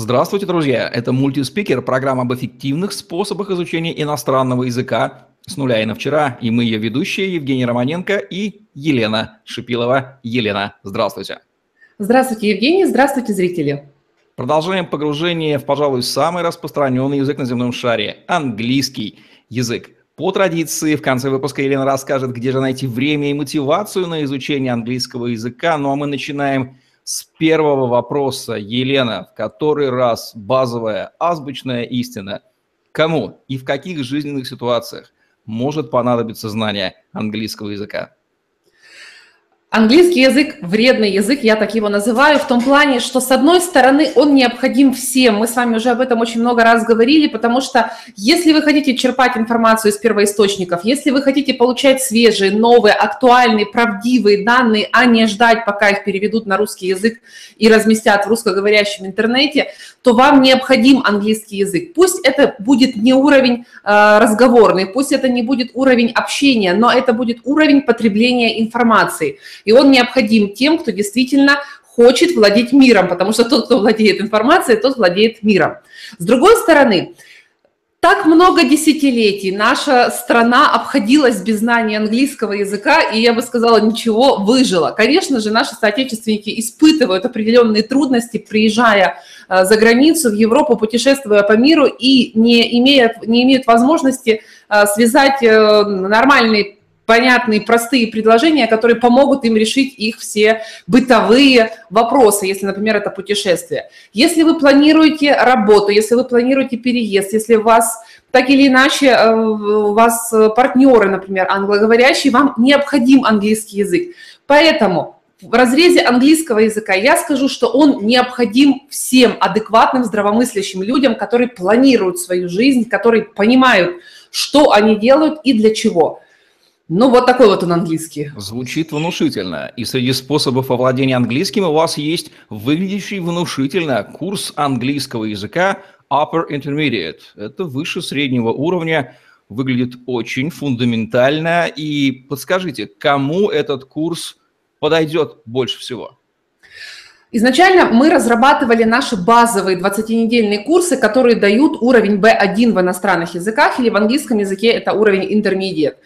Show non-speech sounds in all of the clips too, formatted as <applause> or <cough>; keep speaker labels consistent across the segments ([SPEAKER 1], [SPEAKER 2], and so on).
[SPEAKER 1] Здравствуйте, друзья! Это мультиспикер, программа об эффективных способах изучения иностранного языка с нуля и на вчера. И мы ее ведущие Евгений Романенко и Елена Шипилова. Елена, здравствуйте!
[SPEAKER 2] Здравствуйте, Евгений! Здравствуйте, зрители!
[SPEAKER 1] Продолжаем погружение в, пожалуй, самый распространенный язык на земном шаре – английский язык. По традиции, в конце выпуска Елена расскажет, где же найти время и мотивацию на изучение английского языка. Ну а мы начинаем с первого вопроса. Елена, в который раз базовая азбучная истина. Кому и в каких жизненных ситуациях может понадобиться знание английского языка?
[SPEAKER 2] Английский язык – вредный язык, я так его называю, в том плане, что с одной стороны он необходим всем. Мы с вами уже об этом очень много раз говорили, потому что если вы хотите черпать информацию из первоисточников, если вы хотите получать свежие, новые, актуальные, правдивые данные, а не ждать, пока их переведут на русский язык и разместят в русскоговорящем интернете, то вам необходим английский язык. Пусть это будет не уровень э, разговорный, пусть это не будет уровень общения, но это будет уровень потребления информации – и он необходим тем, кто действительно хочет владеть миром, потому что тот, кто владеет информацией, тот владеет миром. С другой стороны, так много десятилетий наша страна обходилась без знания английского языка, и я бы сказала, ничего, выжила. Конечно же, наши соотечественники испытывают определенные трудности, приезжая э, за границу, в Европу, путешествуя по миру и не имеют, не имеют возможности э, связать э, нормальный понятные, простые предложения, которые помогут им решить их все бытовые вопросы, если, например, это путешествие. Если вы планируете работу, если вы планируете переезд, если вас так или иначе э, у вас партнеры, например, англоговорящие, вам необходим английский язык. Поэтому в разрезе английского языка я скажу, что он необходим всем адекватным, здравомыслящим людям, которые планируют свою жизнь, которые понимают, что они делают и для чего. Ну, вот такой вот он английский.
[SPEAKER 1] Звучит внушительно. И среди способов овладения английским у вас есть выглядящий внушительно курс английского языка Upper Intermediate. Это выше среднего уровня, выглядит очень фундаментально. И подскажите, кому этот курс подойдет больше всего?
[SPEAKER 2] Изначально мы разрабатывали наши базовые 20-недельные курсы, которые дают уровень B1 в иностранных языках или в английском языке это уровень Intermediate.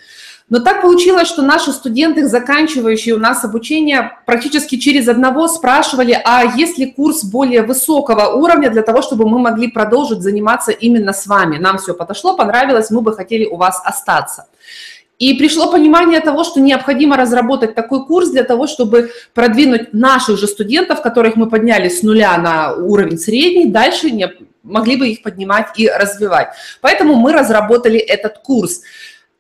[SPEAKER 2] Но так получилось, что наши студенты, заканчивающие у нас обучение, практически через одного спрашивали, а есть ли курс более высокого уровня для того, чтобы мы могли продолжить заниматься именно с вами. Нам все подошло, понравилось, мы бы хотели у вас остаться. И пришло понимание того, что необходимо разработать такой курс для того, чтобы продвинуть наших же студентов, которых мы подняли с нуля на уровень средний, дальше не, могли бы их поднимать и развивать. Поэтому мы разработали этот курс.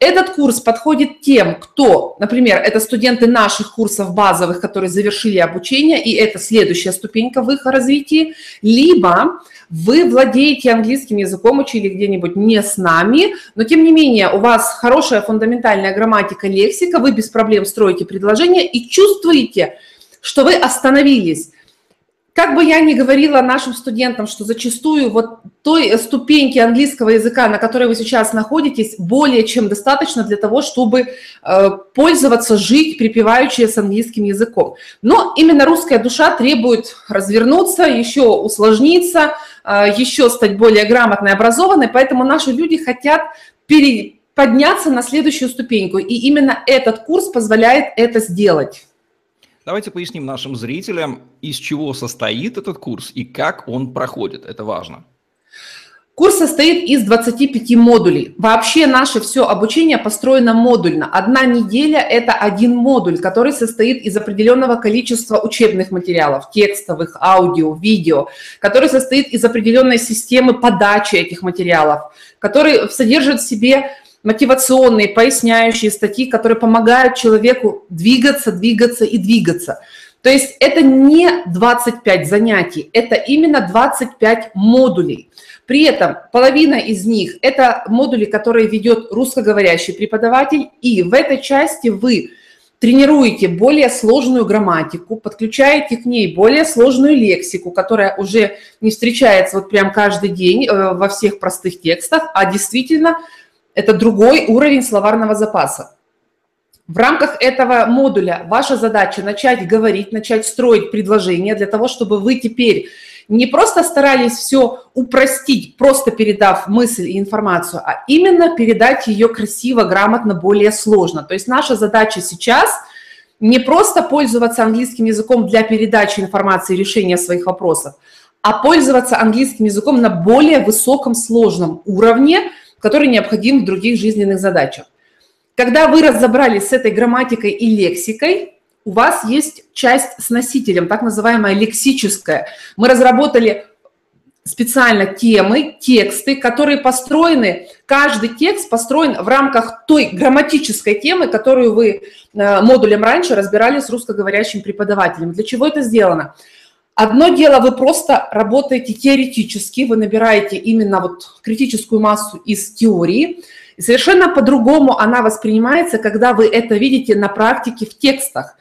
[SPEAKER 2] Этот курс подходит тем, кто, например, это студенты наших курсов базовых, которые завершили обучение, и это следующая ступенька в их развитии, либо вы владеете английским языком, учили где-нибудь не с нами, но тем не менее у вас хорошая фундаментальная грамматика, лексика, вы без проблем строите предложение и чувствуете, что вы остановились как бы я ни говорила нашим студентам, что зачастую вот той ступеньки английского языка, на которой вы сейчас находитесь, более чем достаточно для того, чтобы э, пользоваться, жить припеваючи с английским языком. Но именно русская душа требует развернуться, еще усложниться, э, еще стать более грамотной, образованной, поэтому наши люди хотят пере, подняться на следующую ступеньку, и именно этот курс позволяет это сделать.
[SPEAKER 1] Давайте поясним нашим зрителям, из чего состоит этот курс и как он проходит. Это важно.
[SPEAKER 2] Курс состоит из 25 модулей. Вообще наше все обучение построено модульно. Одна неделя – это один модуль, который состоит из определенного количества учебных материалов, текстовых, аудио, видео, который состоит из определенной системы подачи этих материалов, который содержит в себе мотивационные, поясняющие статьи, которые помогают человеку двигаться, двигаться и двигаться. То есть это не 25 занятий, это именно 25 модулей. При этом половина из них – это модули, которые ведет русскоговорящий преподаватель, и в этой части вы тренируете более сложную грамматику, подключаете к ней более сложную лексику, которая уже не встречается вот прям каждый день э, во всех простых текстах, а действительно это другой уровень словарного запаса. В рамках этого модуля ваша задача начать говорить, начать строить предложения для того, чтобы вы теперь не просто старались все упростить, просто передав мысль и информацию, а именно передать ее красиво, грамотно, более сложно. То есть наша задача сейчас не просто пользоваться английским языком для передачи информации и решения своих вопросов, а пользоваться английским языком на более высоком сложном уровне, который необходим в других жизненных задачах. Когда вы разобрались с этой грамматикой и лексикой, у вас есть часть с носителем, так называемая лексическая. Мы разработали специально темы, тексты, которые построены, каждый текст построен в рамках той грамматической темы, которую вы э, модулем раньше разбирали с русскоговорящим преподавателем. Для чего это сделано? Одно дело, вы просто работаете теоретически, вы набираете именно вот критическую массу из теории, и совершенно по-другому она воспринимается, когда вы это видите на практике в текстах.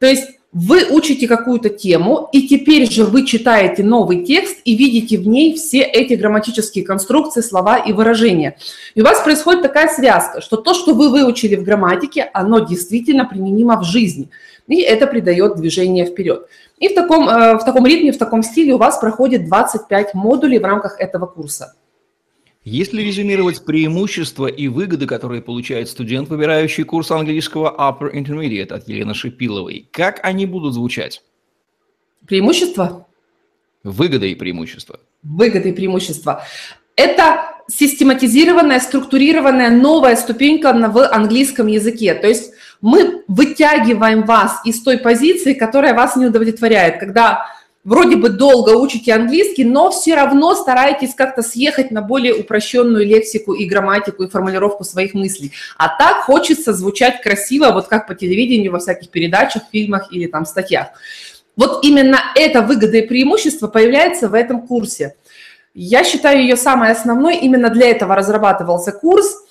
[SPEAKER 2] То есть вы учите какую-то тему, и теперь же вы читаете новый текст и видите в ней все эти грамматические конструкции, слова и выражения. И у вас происходит такая связка, что то, что вы выучили в грамматике, оно действительно применимо в жизни. И это придает движение вперед. И в таком, э, в таком ритме, в таком стиле у вас проходит 25 модулей в рамках этого курса.
[SPEAKER 1] Если резюмировать преимущества и выгоды, которые получает студент, выбирающий курс английского Upper Intermediate от Елены Шипиловой, как они будут звучать?
[SPEAKER 2] Преимущества?
[SPEAKER 1] Выгоды и преимущества.
[SPEAKER 2] Выгоды и преимущества. Это систематизированная, структурированная новая ступенька в английском языке. То есть мы вытягиваем вас из той позиции, которая вас не удовлетворяет, когда вроде бы долго учите английский, но все равно стараетесь как-то съехать на более упрощенную лексику и грамматику и формулировку своих мыслей. А так хочется звучать красиво, вот как по телевидению, во всяких передачах, фильмах или там статьях. Вот именно эта выгода и преимущество появляется в этом курсе. Я считаю ее самой основной, именно для этого разрабатывался курс.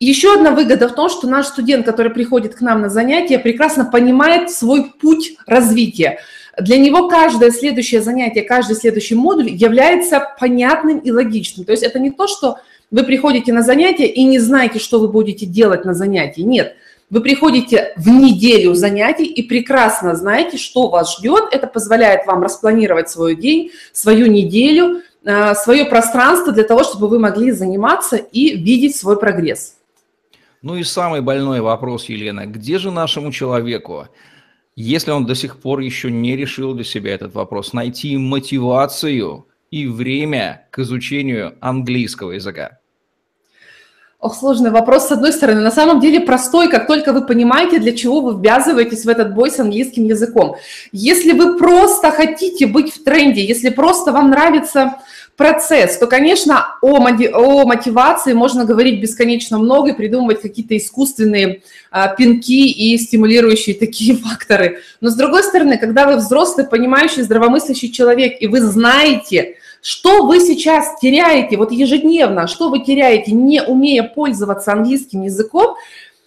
[SPEAKER 2] Еще одна выгода в том, что наш студент, который приходит к нам на занятия, прекрасно понимает свой путь развития. Для него каждое следующее занятие, каждый следующий модуль является понятным и логичным. То есть это не то, что вы приходите на занятие и не знаете, что вы будете делать на занятии. Нет, вы приходите в неделю занятий и прекрасно знаете, что вас ждет. Это позволяет вам распланировать свой день, свою неделю, э, свое пространство для того, чтобы вы могли заниматься и видеть свой прогресс.
[SPEAKER 1] Ну и самый больной вопрос, Елена. Где же нашему человеку если он до сих пор еще не решил для себя этот вопрос, найти мотивацию и время к изучению английского языка?
[SPEAKER 2] Ох, сложный вопрос, с одной стороны. На самом деле простой, как только вы понимаете, для чего вы ввязываетесь в этот бой с английским языком. Если вы просто хотите быть в тренде, если просто вам нравится процесс, то, конечно, о, о мотивации можно говорить бесконечно много и придумывать какие-то искусственные а, пинки и стимулирующие такие <laughs> факторы. Но, с другой стороны, когда вы взрослый, понимающий, здравомыслящий человек, и вы знаете, что вы сейчас теряете, вот ежедневно, что вы теряете, не умея пользоваться английским языком,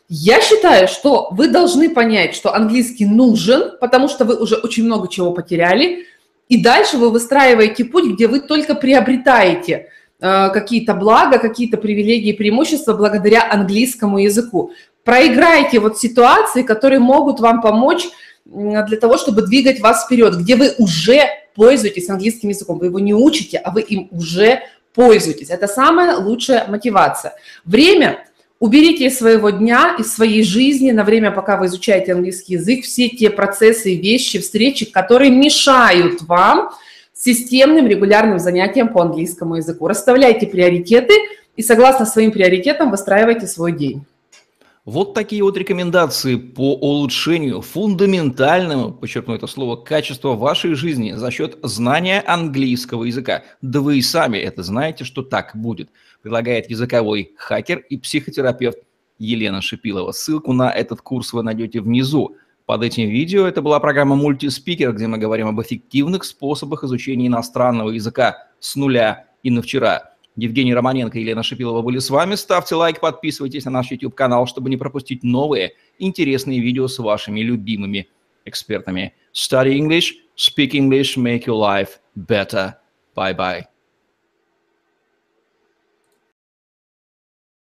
[SPEAKER 2] я считаю, что вы должны понять, что английский нужен, потому что вы уже очень много чего потеряли, и дальше вы выстраиваете путь, где вы только приобретаете э, какие-то блага, какие-то привилегии, преимущества благодаря английскому языку. Проиграйте вот ситуации, которые могут вам помочь для того, чтобы двигать вас вперед, где вы уже пользуетесь английским языком. Вы его не учите, а вы им уже пользуетесь. Это самая лучшая мотивация. Время Уберите из своего дня, из своей жизни на время, пока вы изучаете английский язык, все те процессы, вещи, встречи, которые мешают вам системным регулярным занятиям по английскому языку. Расставляйте приоритеты и согласно своим приоритетам выстраивайте свой день.
[SPEAKER 1] Вот такие вот рекомендации по улучшению фундаментального, подчеркну это слово, качества вашей жизни за счет знания английского языка. Да вы и сами это знаете, что так будет предлагает языковой хакер и психотерапевт Елена Шипилова. Ссылку на этот курс вы найдете внизу под этим видео. Это была программа «Мультиспикер», где мы говорим об эффективных способах изучения иностранного языка с нуля и на вчера. Евгений Романенко и Елена Шипилова были с вами. Ставьте лайк, подписывайтесь на наш YouTube-канал, чтобы не пропустить новые интересные видео с вашими любимыми экспертами. Study English, speak English, make your life better. Bye-bye.